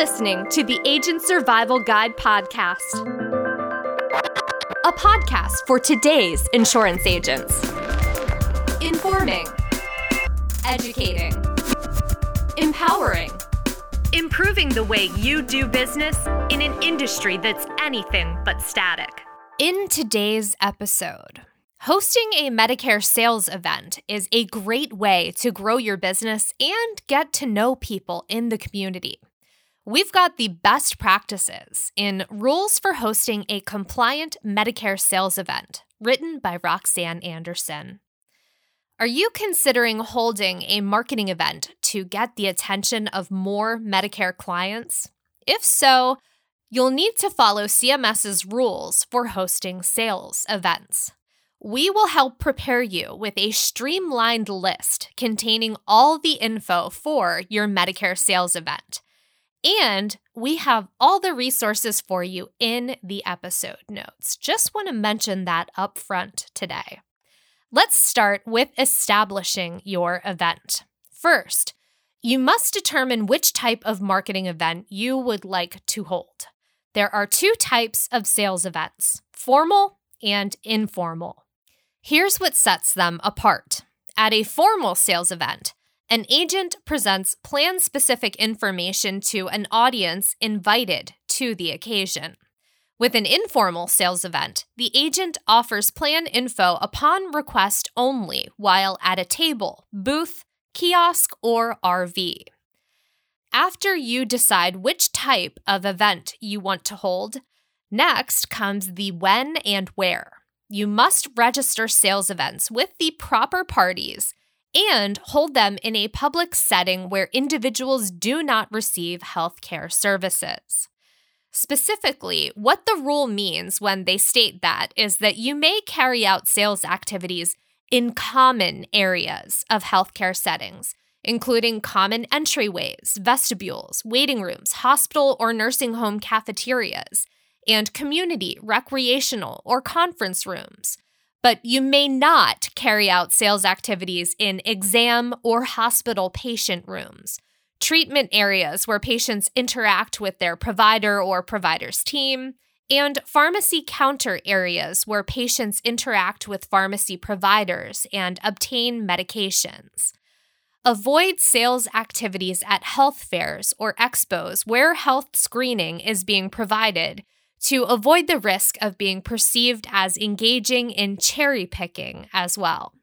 listening to the Agent Survival Guide podcast, a podcast for today's insurance agents. Informing, educating, empowering, improving the way you do business in an industry that's anything but static. In today's episode, Hosting a Medicare sales event is a great way to grow your business and get to know people in the community. We've got the best practices in Rules for Hosting a Compliant Medicare Sales Event, written by Roxanne Anderson. Are you considering holding a marketing event to get the attention of more Medicare clients? If so, you'll need to follow CMS's rules for hosting sales events. We will help prepare you with a streamlined list containing all the info for your Medicare sales event. And we have all the resources for you in the episode notes. Just want to mention that up front today. Let's start with establishing your event. First, you must determine which type of marketing event you would like to hold. There are two types of sales events formal and informal. Here's what sets them apart. At a formal sales event, an agent presents plan specific information to an audience invited to the occasion. With an informal sales event, the agent offers plan info upon request only while at a table, booth, kiosk, or RV. After you decide which type of event you want to hold, next comes the when and where you must register sales events with the proper parties and hold them in a public setting where individuals do not receive healthcare services. Specifically, what the rule means when they state that is that you may carry out sales activities in common areas of healthcare settings, including common entryways, vestibules, waiting rooms, hospital or nursing home cafeterias, and community, recreational, or conference rooms. But you may not carry out sales activities in exam or hospital patient rooms, treatment areas where patients interact with their provider or provider's team, and pharmacy counter areas where patients interact with pharmacy providers and obtain medications. Avoid sales activities at health fairs or expos where health screening is being provided to avoid the risk of being perceived as engaging in cherry picking as well.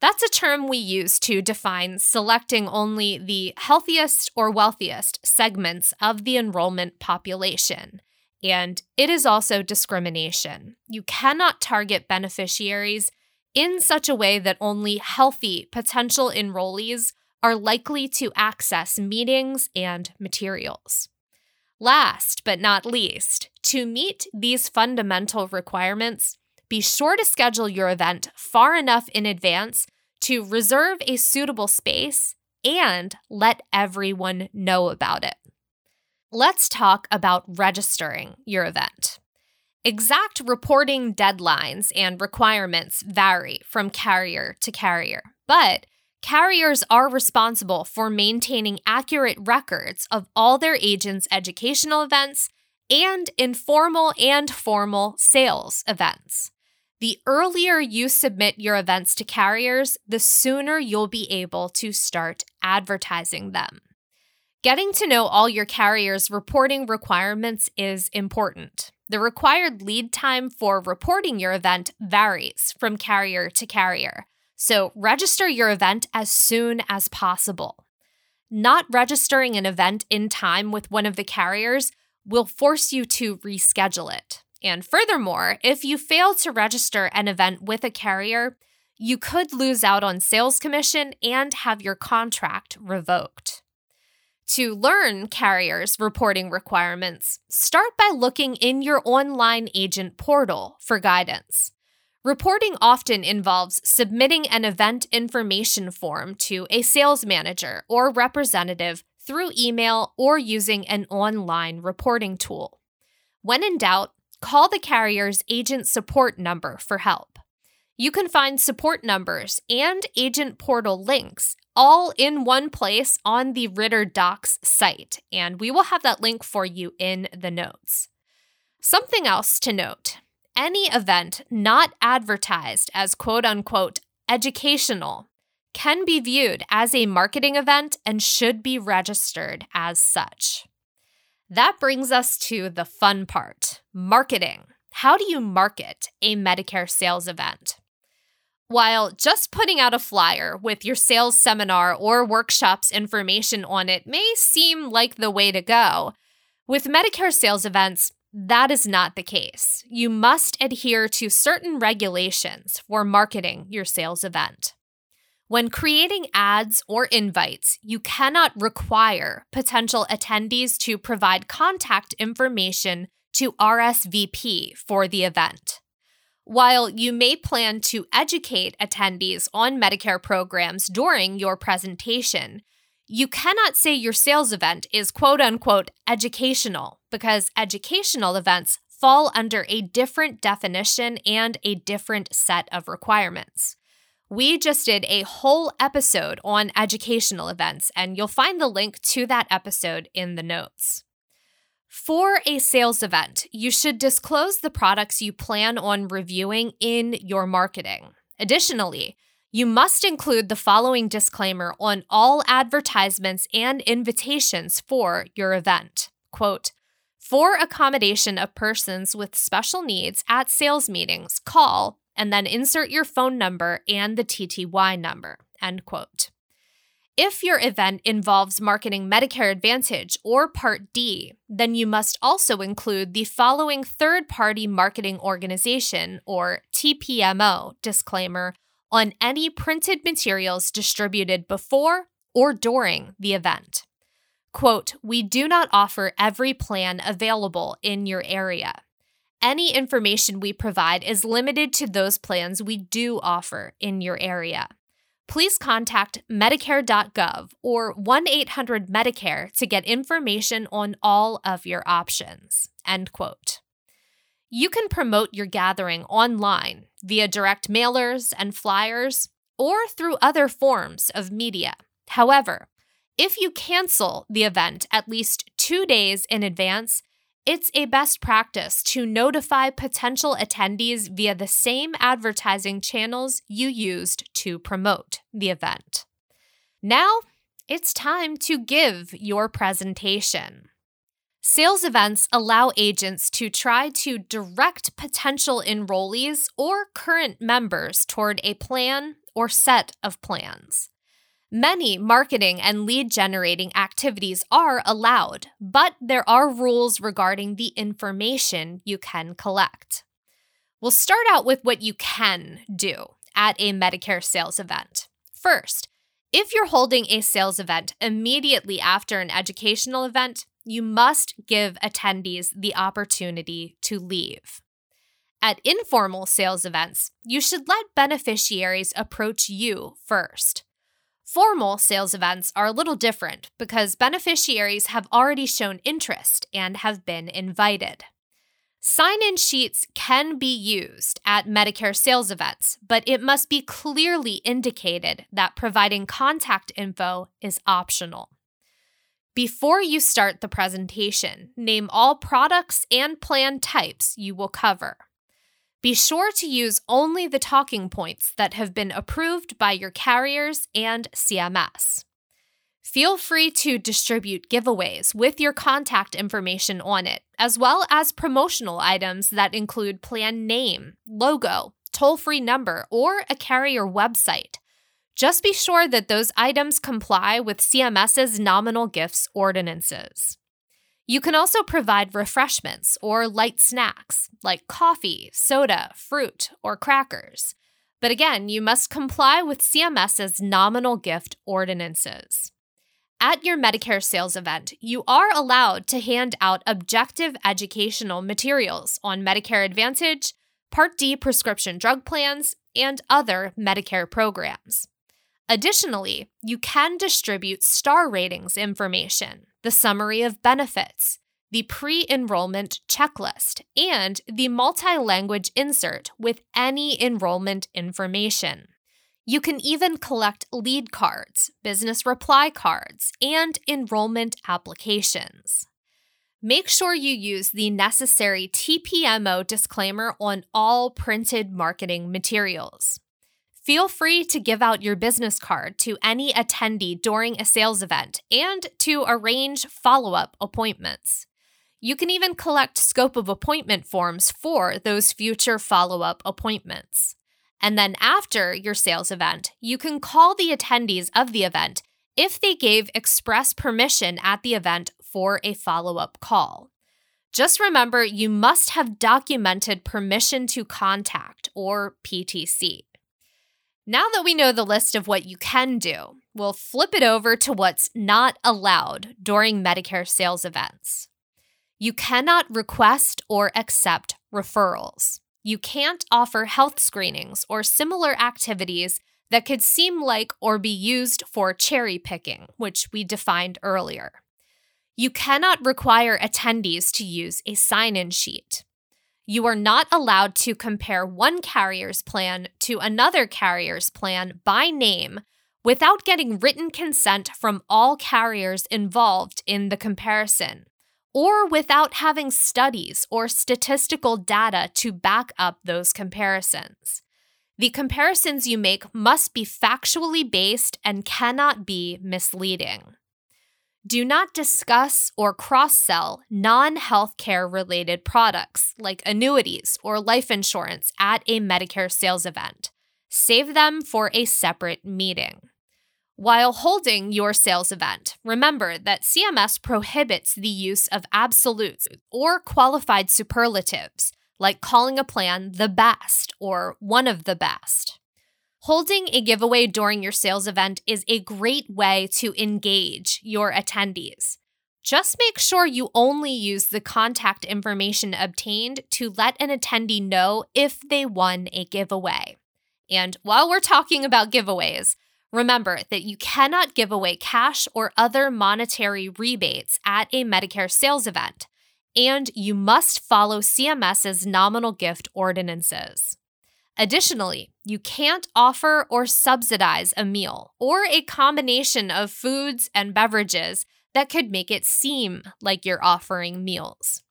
That's a term we use to define selecting only the healthiest or wealthiest segments of the enrollment population. And it is also discrimination. You cannot target beneficiaries in such a way that only healthy potential enrollees are likely to access meetings and materials. Last but not least, to meet these fundamental requirements, be sure to schedule your event far enough in advance to reserve a suitable space and let everyone know about it. Let's talk about registering your event. Exact reporting deadlines and requirements vary from carrier to carrier, but Carriers are responsible for maintaining accurate records of all their agents' educational events and informal and formal sales events. The earlier you submit your events to carriers, the sooner you'll be able to start advertising them. Getting to know all your carriers' reporting requirements is important. The required lead time for reporting your event varies from carrier to carrier. So register your event as soon as possible. Not registering an event in time with one of the carriers will force you to reschedule it. And furthermore, if you fail to register an event with a carrier, you could lose out on sales commission and have your contract revoked. To learn carriers' reporting requirements, start by looking in your online agent portal for guidance. Reporting often involves submitting an event information form to a sales manager or representative through email or using an online reporting tool. When in doubt, call the carrier's agent support number for help. You can find support numbers and agent portal links all in one place on the Ritter Docs site, and we will have that link for you in the notes. Something else to note any event not advertised as quote unquote educational can be viewed as a marketing event and should be registered as such. That brings us to the fun part marketing. How do you market a Medicare sales event? While just putting out a flyer with your sales seminar or workshops information on it may seem like the way to go, with Medicare sales events, that is not the case. You must adhere to certain regulations for marketing your sales event. When creating ads or invites, you cannot require potential attendees to provide contact information to RSVP for the event. While you may plan to educate attendees on Medicare programs during your presentation, you cannot say your sales event is quote unquote educational because educational events fall under a different definition and a different set of requirements. We just did a whole episode on educational events, and you'll find the link to that episode in the notes. For a sales event, you should disclose the products you plan on reviewing in your marketing. Additionally, you must include the following disclaimer on all advertisements and invitations for your event. Quote, for accommodation of persons with special needs at sales meetings, call and then insert your phone number and the TTY number. End quote. If your event involves marketing Medicare Advantage or Part D, then you must also include the following third party marketing organization or TPMO disclaimer on any printed materials distributed before or during the event. Quote, we do not offer every plan available in your area. Any information we provide is limited to those plans we do offer in your area. Please contact Medicare.gov or 1 800 Medicare to get information on all of your options. End quote. You can promote your gathering online via direct mailers and flyers or through other forms of media. However, if you cancel the event at least two days in advance, it's a best practice to notify potential attendees via the same advertising channels you used to promote the event. Now, it's time to give your presentation. Sales events allow agents to try to direct potential enrollees or current members toward a plan or set of plans. Many marketing and lead generating activities are allowed, but there are rules regarding the information you can collect. We'll start out with what you can do at a Medicare sales event. First, if you're holding a sales event immediately after an educational event, you must give attendees the opportunity to leave. At informal sales events, you should let beneficiaries approach you first. Formal sales events are a little different because beneficiaries have already shown interest and have been invited. Sign in sheets can be used at Medicare sales events, but it must be clearly indicated that providing contact info is optional. Before you start the presentation, name all products and plan types you will cover. Be sure to use only the talking points that have been approved by your carriers and CMS. Feel free to distribute giveaways with your contact information on it, as well as promotional items that include plan name, logo, toll free number, or a carrier website just be sure that those items comply with CMS's nominal gifts ordinances. You can also provide refreshments or light snacks like coffee, soda, fruit, or crackers. But again, you must comply with CMS's nominal gift ordinances. At your Medicare sales event, you are allowed to hand out objective educational materials on Medicare Advantage, Part D prescription drug plans, and other Medicare programs. Additionally, you can distribute star ratings information, the summary of benefits, the pre enrollment checklist, and the multi language insert with any enrollment information. You can even collect lead cards, business reply cards, and enrollment applications. Make sure you use the necessary TPMO disclaimer on all printed marketing materials. Feel free to give out your business card to any attendee during a sales event and to arrange follow up appointments. You can even collect scope of appointment forms for those future follow up appointments. And then after your sales event, you can call the attendees of the event if they gave express permission at the event for a follow up call. Just remember you must have documented permission to contact or PTC. Now that we know the list of what you can do, we'll flip it over to what's not allowed during Medicare sales events. You cannot request or accept referrals. You can't offer health screenings or similar activities that could seem like or be used for cherry picking, which we defined earlier. You cannot require attendees to use a sign in sheet you are not allowed to compare one carrier's plan to another carrier's plan by name without getting written consent from all carriers involved in the comparison, or without having studies or statistical data to back up those comparisons. The comparisons you make must be factually based and cannot be misleading. Do not discuss or cross sell non healthcare related products like annuities or life insurance at a Medicare sales event. Save them for a separate meeting. While holding your sales event, remember that CMS prohibits the use of absolutes or qualified superlatives, like calling a plan the best or one of the best. Holding a giveaway during your sales event is a great way to engage your attendees. Just make sure you only use the contact information obtained to let an attendee know if they won a giveaway. And while we're talking about giveaways, remember that you cannot give away cash or other monetary rebates at a Medicare sales event, and you must follow CMS's nominal gift ordinances. Additionally, you can't offer or subsidize a meal or a combination of foods and beverages that could make it seem like you're offering meals.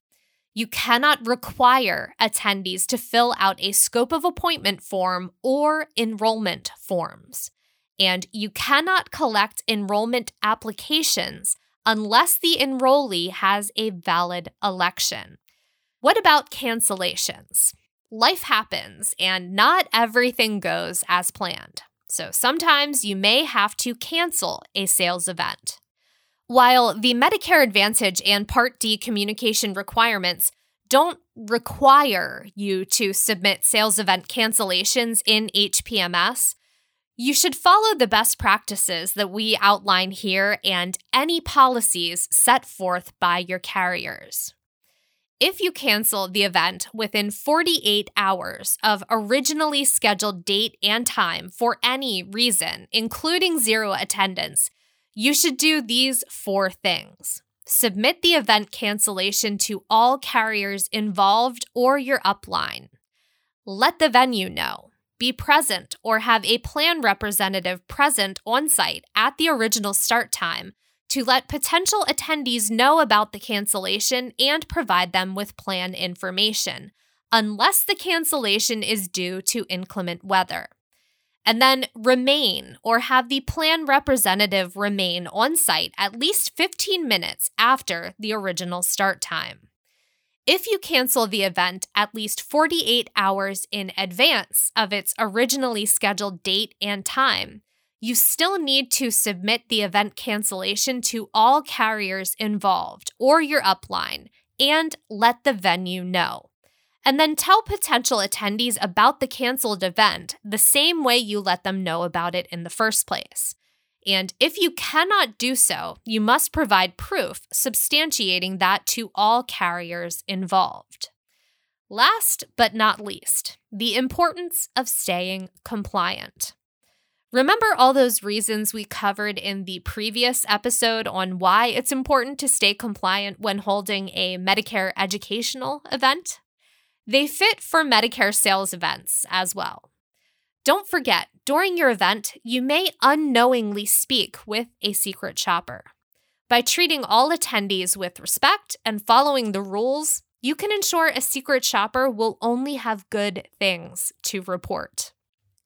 You cannot require attendees to fill out a scope of appointment form or enrollment forms. And you cannot collect enrollment applications unless the enrollee has a valid election. What about cancellations? Life happens and not everything goes as planned. So sometimes you may have to cancel a sales event. While the Medicare Advantage and Part D communication requirements don't require you to submit sales event cancellations in HPMS, you should follow the best practices that we outline here and any policies set forth by your carriers. If you cancel the event within 48 hours of originally scheduled date and time for any reason, including zero attendance, you should do these four things. Submit the event cancellation to all carriers involved or your upline. Let the venue know. Be present or have a plan representative present on site at the original start time to let potential attendees know about the cancellation and provide them with plan information, unless the cancellation is due to inclement weather. And then remain or have the plan representative remain on site at least 15 minutes after the original start time. If you cancel the event at least 48 hours in advance of its originally scheduled date and time, you still need to submit the event cancellation to all carriers involved or your upline and let the venue know. And then tell potential attendees about the canceled event the same way you let them know about it in the first place. And if you cannot do so, you must provide proof substantiating that to all carriers involved. Last but not least, the importance of staying compliant. Remember all those reasons we covered in the previous episode on why it's important to stay compliant when holding a Medicare educational event? They fit for Medicare sales events as well. Don't forget, during your event, you may unknowingly speak with a secret shopper. By treating all attendees with respect and following the rules, you can ensure a secret shopper will only have good things to report.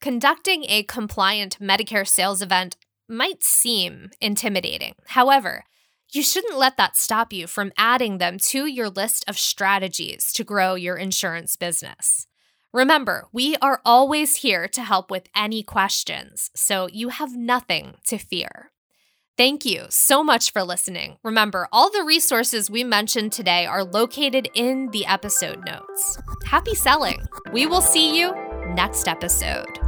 Conducting a compliant Medicare sales event might seem intimidating. However, you shouldn't let that stop you from adding them to your list of strategies to grow your insurance business. Remember, we are always here to help with any questions, so you have nothing to fear. Thank you so much for listening. Remember, all the resources we mentioned today are located in the episode notes. Happy selling! We will see you next episode.